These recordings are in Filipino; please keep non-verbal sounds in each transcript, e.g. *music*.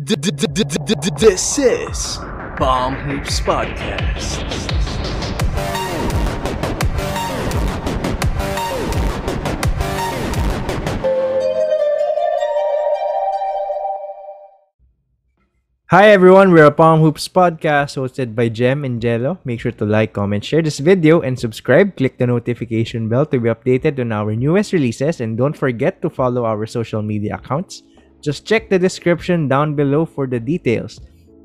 This is Bomb Hoops Podcast. Hi everyone, we're a Palm Hoops podcast hosted by Jem and Jello. Make sure to like, comment, share this video, and subscribe. Click the notification bell to be updated on our newest releases, and don't forget to follow our social media accounts. Just check the description down below for the details.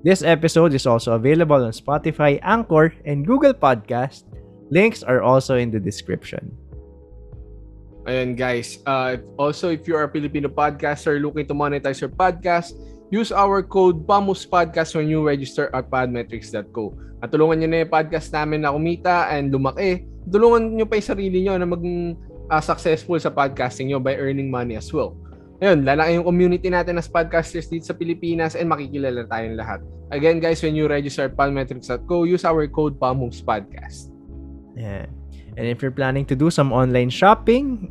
This episode is also available on Spotify, Anchor, and Google Podcast. Links are also in the description. Ayan guys, uh, also if you are a Filipino podcaster looking to monetize your podcast, use our code PAMUS Podcast when you register at podmetrics.co. At tulungan nyo na yung podcast namin na kumita and lumaki. Tulungan nyo pa yung sarili nyo na maging uh, successful sa podcasting nyo by earning money as well. Ayun, lalaki yung community natin as podcasters dito sa Pilipinas and makikilala tayong lahat. Again guys, when you register at podmetrics.co, use our code PAMUS Podcast. Yeah. And if you're planning to do some online shopping,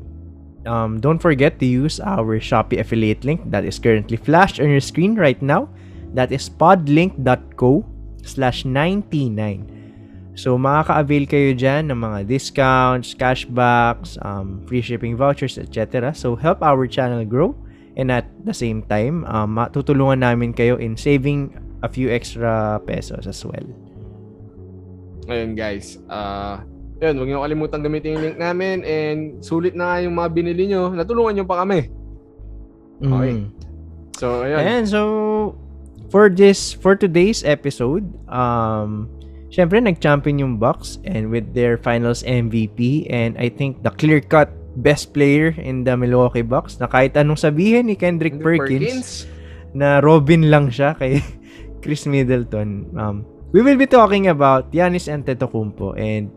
um, don't forget to use our Shopee affiliate link that is currently flashed on your screen right now. That is podlink.co slash 99. So, makaka-avail kayo dyan ng mga discounts, cashbacks, um, free shipping vouchers, etc. So, help our channel grow. And at the same time, um, matutulungan namin kayo in saving a few extra pesos as well. Ayun guys, uh, yun, huwag niyo kalimutan gamitin yung link namin and sulit na yung mga binili nyo. Natulungan nyo pa kami. Okay. Mm. So, ayun. And so for this for today's episode, um syempre nag-champion yung Bucks and with their finals MVP and I think the clear-cut best player in the Milwaukee Bucks na kahit anong sabihin ni Kendrick, Kendrick Perkins, na Robin lang siya *laughs* kay Chris Middleton. Um we will be talking about Giannis Antetokounmpo and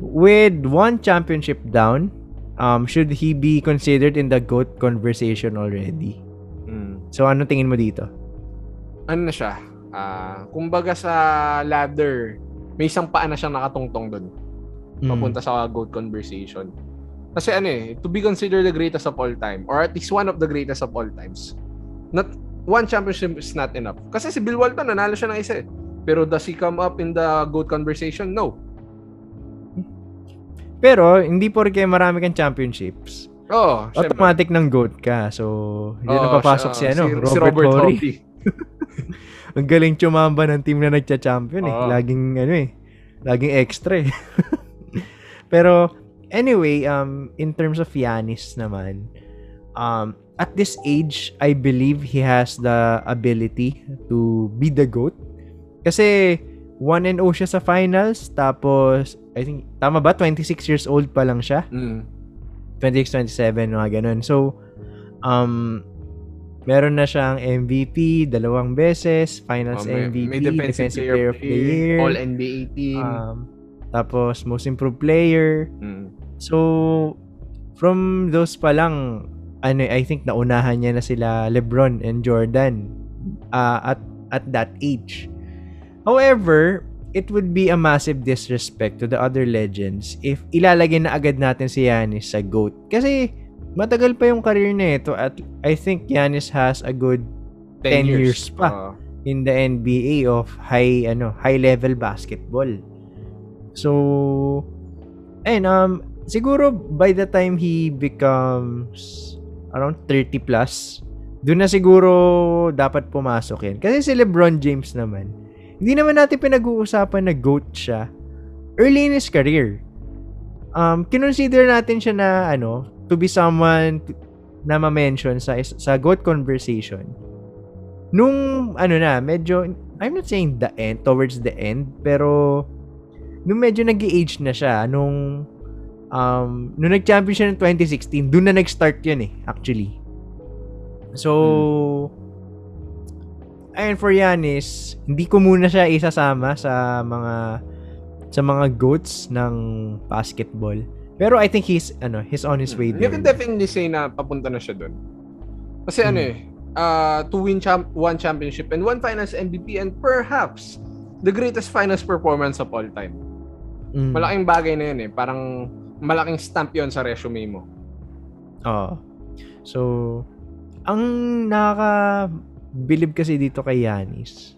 with one championship down, um should he be considered in the GOAT conversation already? Mm. So ano tingin mo dito? ano na siya, ah, kumbaga sa ladder, may isang paa na siyang nakatungtong doon. Mm. Papunta sa GOAT conversation. Kasi ano eh, to be considered the greatest of all time, or at least one of the greatest of all times, not one championship is not enough. Kasi si Bill Walton, nanalo siya ng isa eh. Pero does he come up in the GOAT conversation? No. Pero hindi porke marami kang championships, Oh, syempre. automatic ng GOAT ka. So, hindi na Oo, papasok si siya- ano, si, Robert, si Robert Horry. Horry. *laughs* Ang galing chumamba ng team na nagcha-champion eh. Oo. Laging ano eh, laging extra eh. *laughs* Pero anyway, um in terms of Giannis naman, um at this age, I believe he has the ability to be the GOAT. Kasi 1 and 0 siya sa finals tapos I think tama ba 26 years old pa lang siya. Mm. 26, 27, mga ganun. So, um, meron na siyang MVP dalawang beses, Finals Oh, may, MVP, may defensive, player, of the Year, All NBA team. um, tapos Most Improved Player. mm. So, from those pa lang, ano, I think naunahan niya na sila LeBron and Jordan uh, at at that age. However, it would be a massive disrespect to the other legends if ilalagay na agad natin si Giannis sa GOAT. Kasi matagal pa yung career na ito at I think Giannis has a good 10 years pa. Oo. in the NBA of high ano high level basketball. So and um siguro by the time he becomes around 30 plus, doon na siguro dapat pumasok yan. Kasi si LeBron James naman, hindi naman natin pinag-uusapan na GOAT siya early in his career. Um, kinonsider natin siya na ano, to be someone na ma-mention sa sa GOAT conversation nung ano na, medyo, I'm not saying the end, towards the end, pero nung medyo nag age na siya, nung um, nung nag-champion siya ng 2016, doon na nag-start yun eh, actually. So, ayun for Yanis, hindi ko muna siya isasama sa mga sa mga goats ng basketball. Pero I think he's ano, he's on his way You there. can definitely say na papunta na siya doon. Kasi ano Hmm. eh, uh, to win champ- one championship and one finals MVP and perhaps the greatest finals performance of all time. Mm. Malaking bagay na yun eh. Parang malaking stamp yun sa resume mo. Oo. So, ang nakaka bilib kasi dito kay Yanis.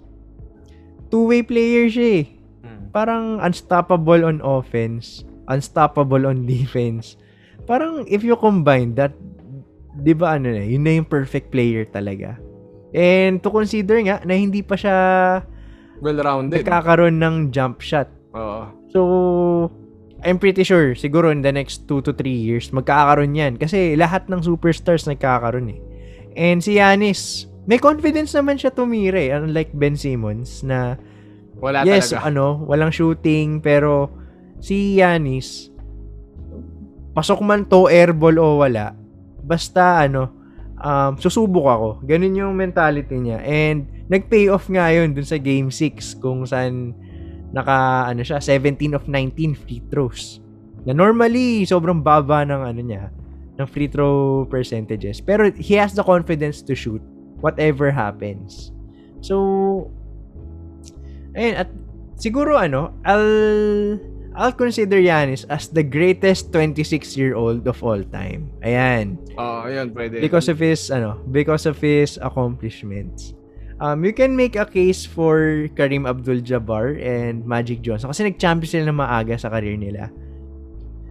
Two-way player siya eh. Mm. Parang unstoppable on offense, unstoppable on *laughs* defense. Parang if you combine that, di ba ano na, yun na yung perfect player talaga. And to consider nga na hindi pa siya Well-rounded. nagkakaroon ng jump shot. Oo. So, I'm pretty sure, siguro in the next 2 to 3 years, magkakaroon yan. Kasi lahat ng superstars nagkakaroon eh. And si Yanis, may confidence naman siya tumira eh. Unlike Ben Simmons na, Wala yes, talaga. ano, walang shooting, pero si Yanis, pasok man to airball o wala, basta ano, um, susubok ako. Ganun yung mentality niya. And nag-pay off nga yun dun sa game 6 kung saan naka ano siya 17 of 19 free throws. Na normally sobrang baba ng ano niya ng free throw percentages. Pero he has the confidence to shoot whatever happens. So ayun at siguro ano, I'll I'll consider Yanis as the greatest 26-year-old of all time. Ayan Oo, yun, pwede. because of his ano because of his accomplishments um you can make a case for Kareem Abdul-Jabbar and Magic Johnson kasi nag-champion sila ng maaga sa career nila.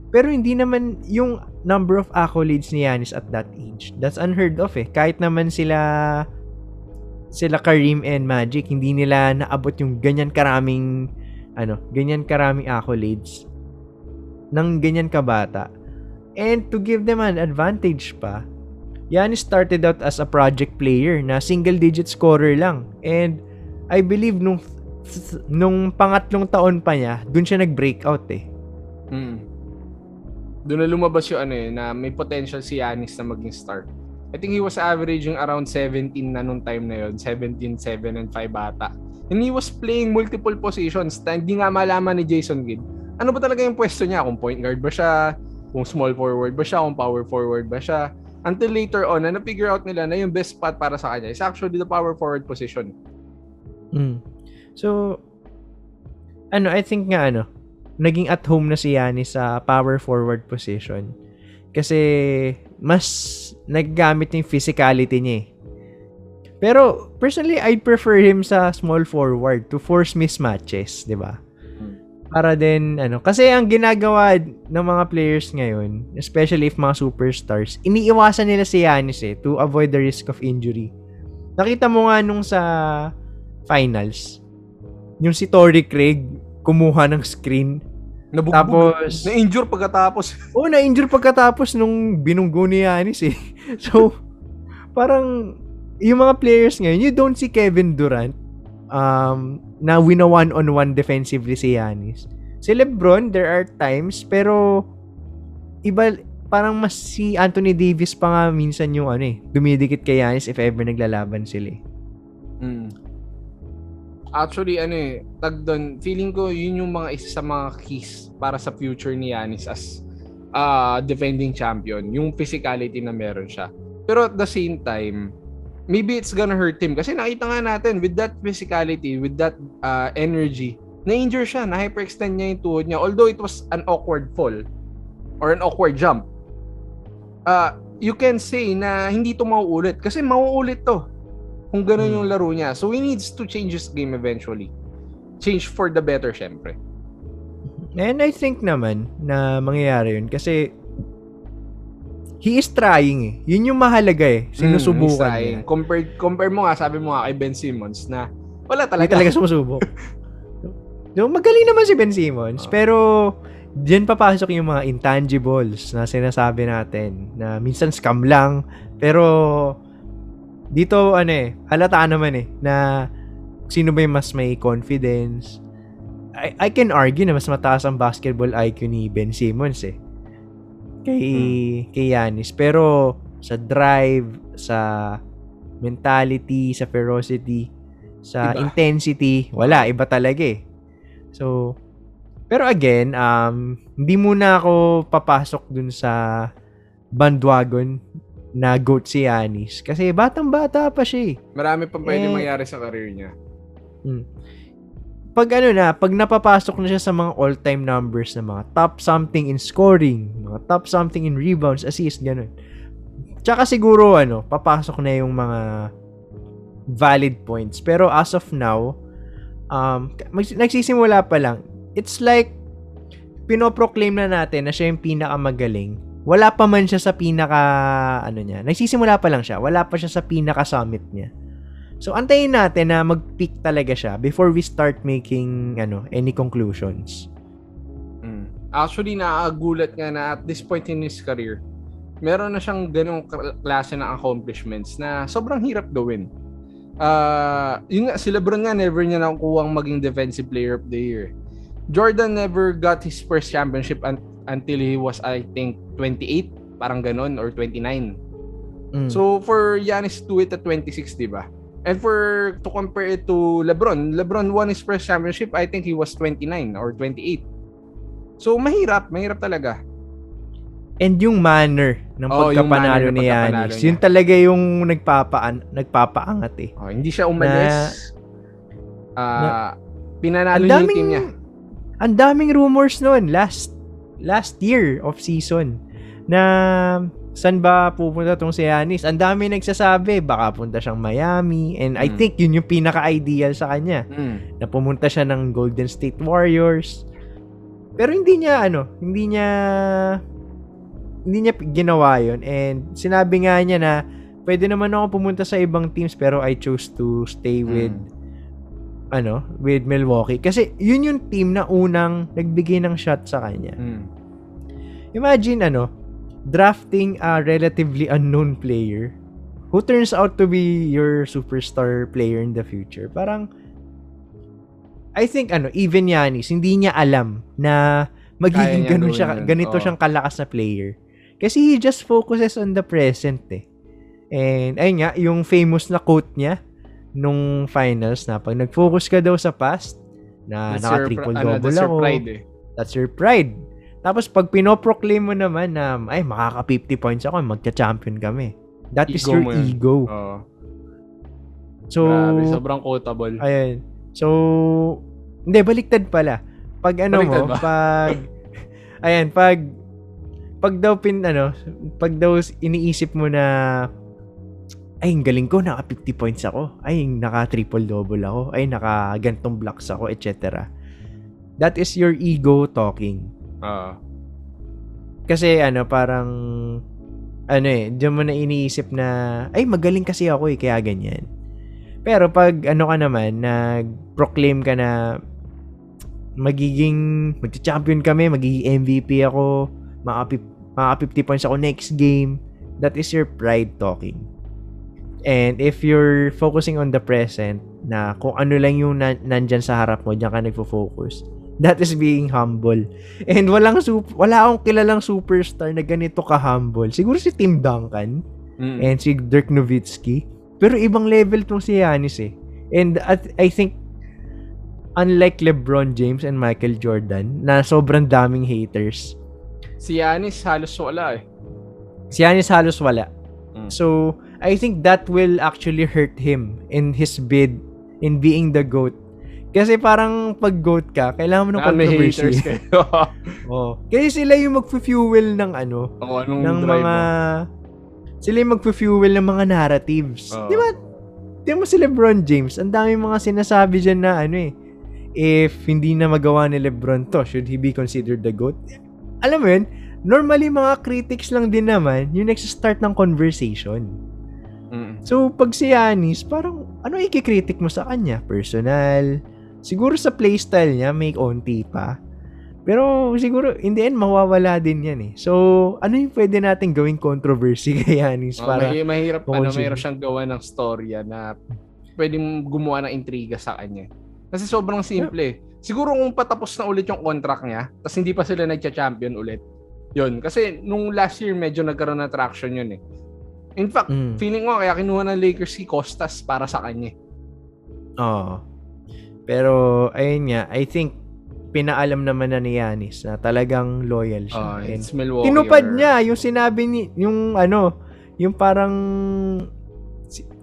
Pero hindi naman yung number of accolades ni Giannis at that age. That's unheard of eh. Kahit naman sila sila Kareem and Magic hindi nila naabot yung ganyan karaming ano ganyan karaming accolades ng ganyan kabata. And to give them an advantage pa Giannis started out as a project player na single digit scorer lang. And I believe nung nung pangatlong taon pa niya, dun siya nag-breakout eh. Mm. Doon na lumabas yung ano eh, na may potential si Yanis na maging start. I think he was averaging around 17 na nung time na yun. 17, 7, and 5 bata. And he was playing multiple positions. Hindi nga malaman ni Jason Kidd. Ano ba talaga yung pwesto niya? Kung point guard ba siya? Kung small forward ba siya? Kung power forward ba siya? Until later on, na na-figure out nila na yung best spot para sa kanya is actually the power forward position. Mm. So, ano, I think nga ano, naging at home na si Giannis sa power forward position. Kasi, mas naggamit yung physicality niya eh. Pero, personally, I'd prefer him sa small forward to force mismatches, di ba? Para din, ano, kasi ang ginagawa ng mga players ngayon, especially if mga superstars, iniiwasan nila si Giannis eh, to avoid the risk of injury. Nakita mo nga nung sa finals, yung si Torrey Craig, kumuha ng screen. Nabugbog. Tapos, Na-injure pagkatapos. *laughs* oh, na-injure pagkatapos nung binunggo ni Giannis eh. *laughs* So, parang, yung mga players ngayon, you don't see Kevin Durant um, na win a one-on-one defensively si Giannis. Si Lebron, there are times, pero iba, parang mas si Anthony Davis pa nga minsan yung ano eh, dumidikit kay Giannis if ever naglalaban sila eh. Mm. Actually, ano eh, tag doon, feeling ko yun yung mga isa sa mga keys para sa future ni Yanis as uh, defending champion, yung physicality na meron siya. Pero at the same time, maybe it's gonna hurt him kasi nakita nga natin with that physicality, with that uh, energy, na-injure siya, na-hyperextend niya yung tuhod niya. Although it was an awkward fall or an awkward jump, uh, you can say na hindi to mauulit kasi mauulit to kung ganun Hmm. yung laro niya. So he needs to change his game eventually. Change for the better, syempre. And I think naman na mangyayari yun kasi he is trying eh. Yun yung mahalaga eh. Sinusubukan Mm, niya. Compare, compare mo nga, sabi mo nga kay Ben Simmons na wala Hindi talaga. talaga sumusubok. so, *laughs* magaling naman si Ben Simmons. Ah. Pero, diyan papasok yung mga intangibles na sinasabi natin na minsan scam lang. Pero, dito, ano eh, halata naman eh, na sino ba yung mas may confidence. I, I can argue na mas mataas ang basketball IQ ni Ben Simmons eh. Kay, kay Giannis. Pero, sa drive, sa mentality, sa ferocity, sa Iba. intensity, wala, iba talaga eh. So, pero again, um, hindi muna ako papasok dun sa bandwagon na GOAT si Giannis. Kasi batang-bata pa siya eh. Marami pa pwede Eh, mangyari sa career niya. Pag ano na, pag napapasok na siya sa mga all-time numbers na mga top something in scoring, mga top something in rebounds, assists, ganun. Tsaka siguro ano, papasok na yung mga valid points. Pero as of now, um, mag- nagsisimula pa lang. It's like, pinoproclaim na natin na siya yung pinakamagaling. Wala pa man siya sa pinaka, ano niya. Nagsisimula pa lang siya. Wala pa siya sa pinaka summit niya. So, antayin natin na mag-peak talaga siya before we start making, ano, any conclusions. Mm. Actually, nakakagulat nga na at this point in his career, meron na siyang ganong k- klase ng accomplishments na sobrang hirap gawin. Ah, yun nga, si Lebron nga never niya nakukuha ang maging defensive player of the year. Jordan never got his first championship un- until he was I think 28, parang ganon or 29. Mm. So for Giannis to it at 26, 'di ba? And for to compare it to LeBron, LeBron won his first championship, I think he was 29 or 28. So mahirap, mahirap talaga. And yung manner ng yung pagkapanalo manner ni Yanis, yun talaga yung nagpapaan, nagpapaangat eh. Oh, hindi siya umalis. Ah, pinanalo Ang niya yung team niya. ang daming rumors noon last last year of season na saan ba pupunta tong si Yanis? Ang dami nagsasabi, baka punta siyang Miami and I Mm. think yun yung pinaka-ideal sa kanya Mm. na pumunta siya ng Golden State Warriors. Pero hindi niya ano, hindi niya hindi niya ginawa yun and sinabi nga niya na pwede naman ako pumunta sa ibang teams pero I chose to stay with ano, with Milwaukee kasi yun yung team na unang nagbigay ng shot sa kanya. Mm. Imagine ano, drafting a relatively unknown player who turns out to be your superstar player in the future. Parang I think ano, even Yanis, hindi niya alam na magiging ganun siya, yun. ganito Oo. siyang kalakas na player. Kasi he just focuses on the present eh. And ayun nga, yung famous na quote niya nung finals na pag nag-focus ka daw sa past, na naka-triple ano, double that's your ako. pride eh. That's your pride. Tapos pag pinoproclaim mo naman na ay makaka 50 points ako, magcha-champion kami. That is Ego your mo yun. ego. Oo. So Grabe, sobrang quotable. ayun. So hindi baliktad pala. Pag ano Baliktad mo, ba? pag *laughs* ayan, pag pag daw pin ano, pag daw iniisip mo na ay, ang galing ko, naka 50 points ako. Ay, naka triple double ako. Ay, naka gantong blocks ako, etc. That is your ego talking. Oo. Kasi ano, parang ano eh, diyan mo na iniisip na ay magaling kasi ako eh, kaya ganyan. Pero pag ano ka naman, nag-proclaim ka na magiging magti-champion kami, magiging MVP ako, maka, maka 50 points ako next game, that is your pride talking. And if you're focusing on the present, na kung ano lang yung na- nandyan sa harap mo, diyan ka nagfo-focus, that is being humble. And walang sup- wala akong kilalang superstar na ganito ka-humble. Siguro si Tim Duncan Mm. and si Dirk Nowitzki. Pero ibang level tong si Giannis eh. And at, I think unlike LeBron James and Michael Jordan na sobrang daming haters, Si Giannis halos wala eh. si Giannis halos wala. Mm. So, I think that will actually hurt him in his bid in being the GOAT. Kasi parang pag GOAT ka, kailangan mo ng controversy. kayo. *laughs* oh. Kasi sila yung mag-fuel ng ano, Oo, anong ng mga mo? sila yung mag-fuel ng mga narratives. Oo. Di ba? Di mo si LeBron James, ang dami mga sinasabi dyan na ano eh, if hindi na magawa ni LeBron to, should he be considered the GOAT? Alam mo yun, normally mga critics lang din naman yung nagsa-start ng conversation. Mm. So, pag si Yanis, parang ano ikikritik mo sa kanya? Personal. Siguro sa playstyle niya, may onti pa. Pero siguro, in the end, mawawala din yan eh. So, ano yung pwede natin gawing controversy *laughs* kay Yanis Oh, para... mahi- mahirap ano, mahirap siyang gawa ng storya na pwedeng gumawa ng intriga sa kanya. Kasi sobrang simple eh. Siguro kung patapos na ulit yung contract niya, tapos hindi pa sila nagcha-champion ulit. Yun. Kasi nung last year, medyo nagkaroon ng traction yun eh. In fact, Mm. feeling ko kaya kinuha ng Lakers si Costas para sa kanya. eh. Oo. Pero, ayun nga, I think, pinaalam naman na ni Yanis na talagang loyal siya. Uh, And it's Milwaukee. tinupad or- niya yung sinabi ni, yung ano, yung parang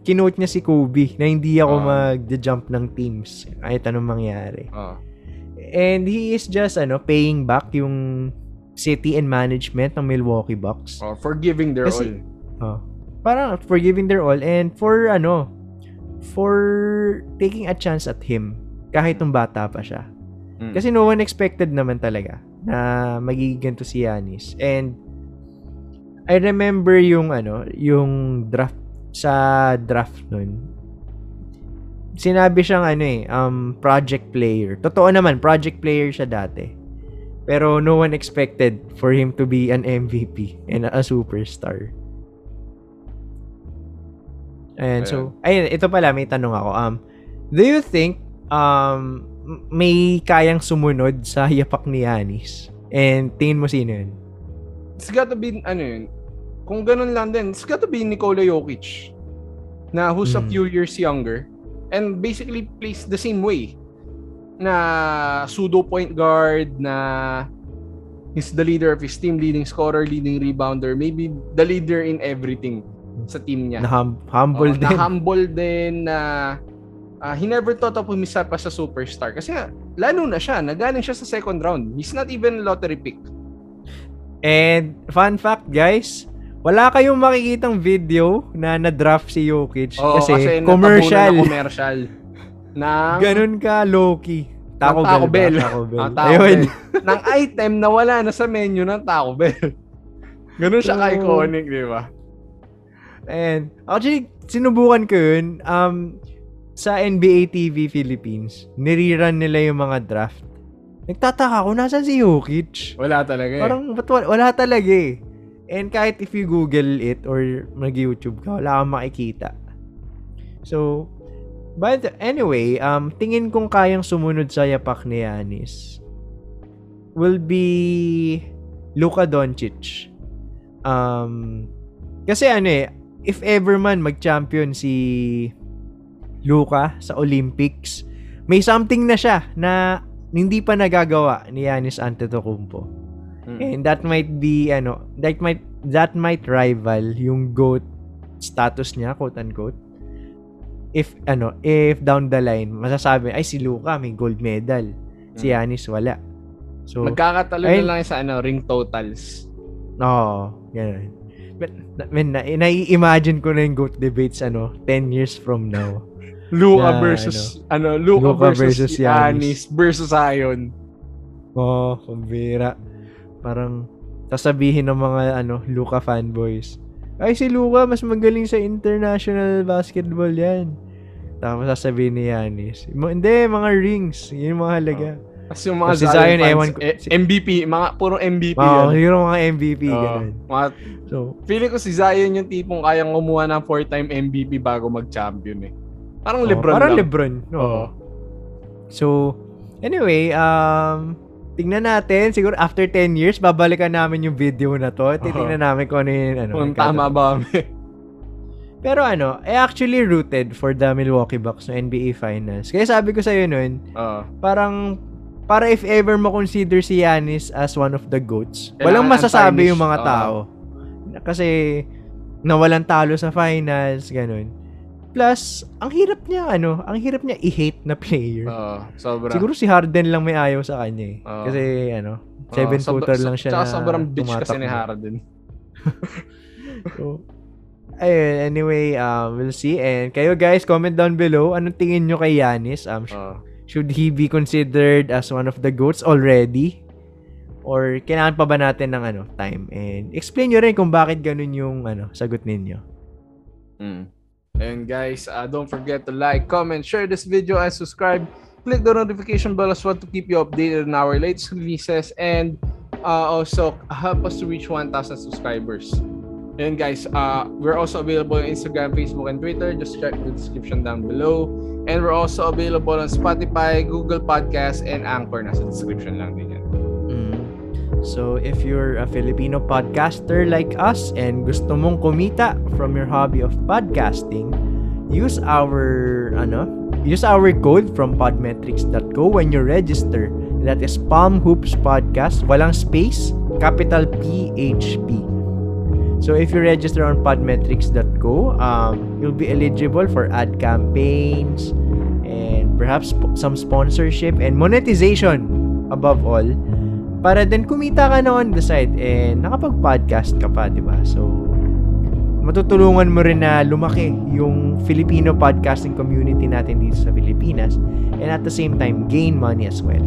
kinote niya si Kobe na hindi ako Ah. mag-jump ng teams kahit anong mangyari. Oh. And he is just ano paying back yung city and management ng Milwaukee Bucks. Oh, for giving their Kasi- all. Oh. Parang for giving their all and for ano for taking a chance at him kahit nung bata pa siya. Mm. Kasi no one expected naman talaga na magiging ganito si Yanis. And I remember yung ano, yung draft sa draft nun. Sinabi siyang ano eh, um, project player. Totoo naman, project player siya dati. Pero no one expected for him to be an MVP and a superstar. And so, ayun, ito pala, may tanong ako. Um, do you think um, may kayang sumunod sa yapak ni Yanis? And tingin mo sino yun? It's gotta be, ano yun, kung ganun lang din, it's gotta be Nikola Jokic na who's a Mm. few years younger and basically plays the same way na pseudo point guard na he's the leader of his team, leading scorer, leading rebounder, maybe the leader in everything sa team niya. Na hum- humble Oo, din. Na humble din na ah, he never thought of himself as a superstar. Kasi lalo na siya, nagaling siya sa second round. He's not even lottery pick. And fun fact guys, wala kayong makikitang video na na-draft si Jokic Oo, kasi, natabunan commercial. Na commercial. *laughs* ng, Ganun ka low-key. Taco, ng Taco Bell. Bell. Taco Bell. Ah, Taco Ayun. Bell. ng item na wala na sa menu ng Taco Bell. *laughs* Ganun siya So, ka-iconic, di ba? And actually, sinubukan ko yun. Um, sa NBA TV Philippines, nirerun nila yung mga draft. Nagtataka ako, nasan si Jokic? Wala talaga eh. Parang, ba't wala, wala talaga eh. And kahit if you Google it or mag-YouTube ka, wala kang makikita. So, but anyway, um, tingin kong kayang sumunod sa yapak ni Yanis will be Luka Doncic. Um, kasi ano eh, if ever man mag-champion si Luka sa Olympics, may something na siya na hindi pa nagagawa ni Yanis Antetokounmpo. Mm. And that might be ano, that might that might rival yung GOAT status niya, quote unquote. If ano, if down the line masasabi ay si Luka may gold medal, si Mm. Yanis wala. So, Magkakatalo na lang sa ano, ring totals. Oo, ganun. But, na, man, na, nai-imagine ko na yung GOAT debates, ano, 10 years from now. *laughs* Luka Na, versus ano, Luka, Luka versus, versus Giannis versus Zion. Oh, kumbira. Parang, sasabihin ng mga, ano, Luka fanboys. Ay, si Luka, mas magaling sa international basketball yan. Tapos sasabihin ni Yanis, "Mo- hindi, mga rings. Yun yung mga halaga. Tapos yung mga Si Zion, Zion, fans, ewan ko- eh, si- MVP, mga puro MVP Oo, yan. siguro mga MVP, Oo. ganun. mga, So, feeling ko si Zion yung tipong kayang kumuha ng four-time MVP bago mag-champion eh. Parang oo, Lebron parang lang. Lebron. Oo. Oo. So, anyway, um, tingnan natin. Siguro after 10 years, babalikan namin yung video na to. Titingnan namin kung ano yung ano. Kung tama ba kami. *laughs* Pero ano, I actually rooted for the Milwaukee Bucks no NBA Finals. Kaya sabi ko sa'yo nun, Oo. parang, para if ever mo consider si Yanis as one of the GOATs, Kailangan walang masasabi yung mga tao. Kasi, nawalan talo sa finals, ganun. Plus, ang hirap niya, ano, ang hirap niya i-hate na player. Oo. Sobra. Siguro si Harden lang may ayaw sa kanya eh. Oo. Kasi, ano, Oo, seven sob- footer so- lang siya na sobrang bitch kasi ni. Harden. *laughs* So, ayun, anyway, um, we'll see. And kayo guys, comment down below, anong tingin nyo kay Yanis? Um, Oo. should he be considered as one of the GOATs already? Or kailangan pa ba natin ng ano, time? And explain nyo rin kung bakit ganun yung ano, sagot ninyo. Mm. And guys, uh, don't forget to like, comment, share this video, and subscribe. Click the notification bell as well to keep you updated on our latest releases and uh, also help us to reach 1,000 subscribers. And guys, uh, we're also available on Instagram, Facebook, and Twitter. Just check the description down below. And we're also available on Spotify, Google Podcasts, and Anchor. Nasa description lang din yan. So, if you're a Filipino podcaster like us and gusto mong kumita from your hobby of podcasting, use our ano, use our code from podmetrics.co when you register. That is Palm Hoops Podcast, walang space, capital P H P. So if you register on podmetrics.co, um, you'll be eligible for ad campaigns and perhaps some sponsorship and monetization above all para din kumita ka na on the side and nakapag-podcast ka pa, di ba? So, matutulungan mo rin na lumaki yung Filipino podcasting community natin dito sa Pilipinas and at the same time gain money as well.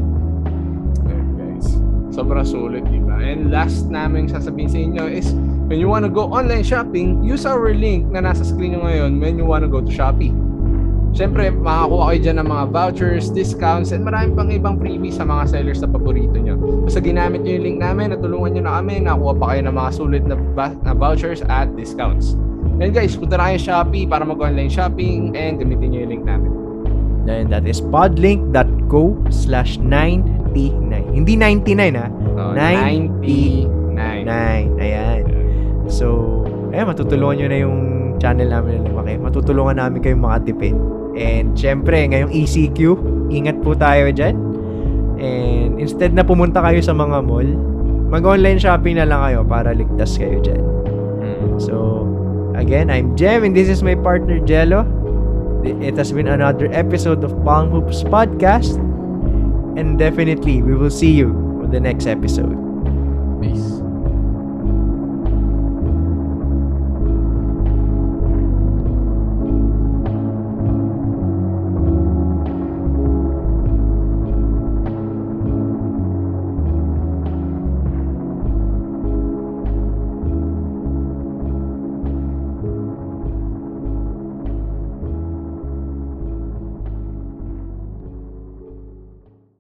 Ayan, guys. Sobrang sulit, di ba? And last namin sasabihin sa inyo is when you wanna go online shopping, use our link na nasa screen nyo ngayon when you wanna go to Shopee. Siyempre, makakuha kayo dyan ng mga vouchers, discounts, and maraming pang ibang freebies sa mga sellers na paborito nyo. Basta ginamit nyo yung link namin, natulungan nyo na kami, nakuha pa kayo ng mga sulit na, ba- na vouchers at discounts. And guys, punta na kayo Shopee para mag-online shopping and gamitin nyo yung link namin. And that is podlink.co slash 99. Hindi 99 ha. So, 99. 99. 9. Ayan. So, eh, matutulungan nyo na yung channel namin na lumaki. Matutulungan namin kayong makatipid. And syempre, ngayong ECQ, ingat po tayo dyan. And instead na pumunta kayo sa mga mall, mag-online shopping na lang kayo para ligtas kayo dyan. Mm. So, again, I'm Jem and this is my partner Jello. It has been another episode of Palm Hoops Podcast. And definitely, we will see you on the next episode. Peace.